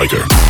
Tiger.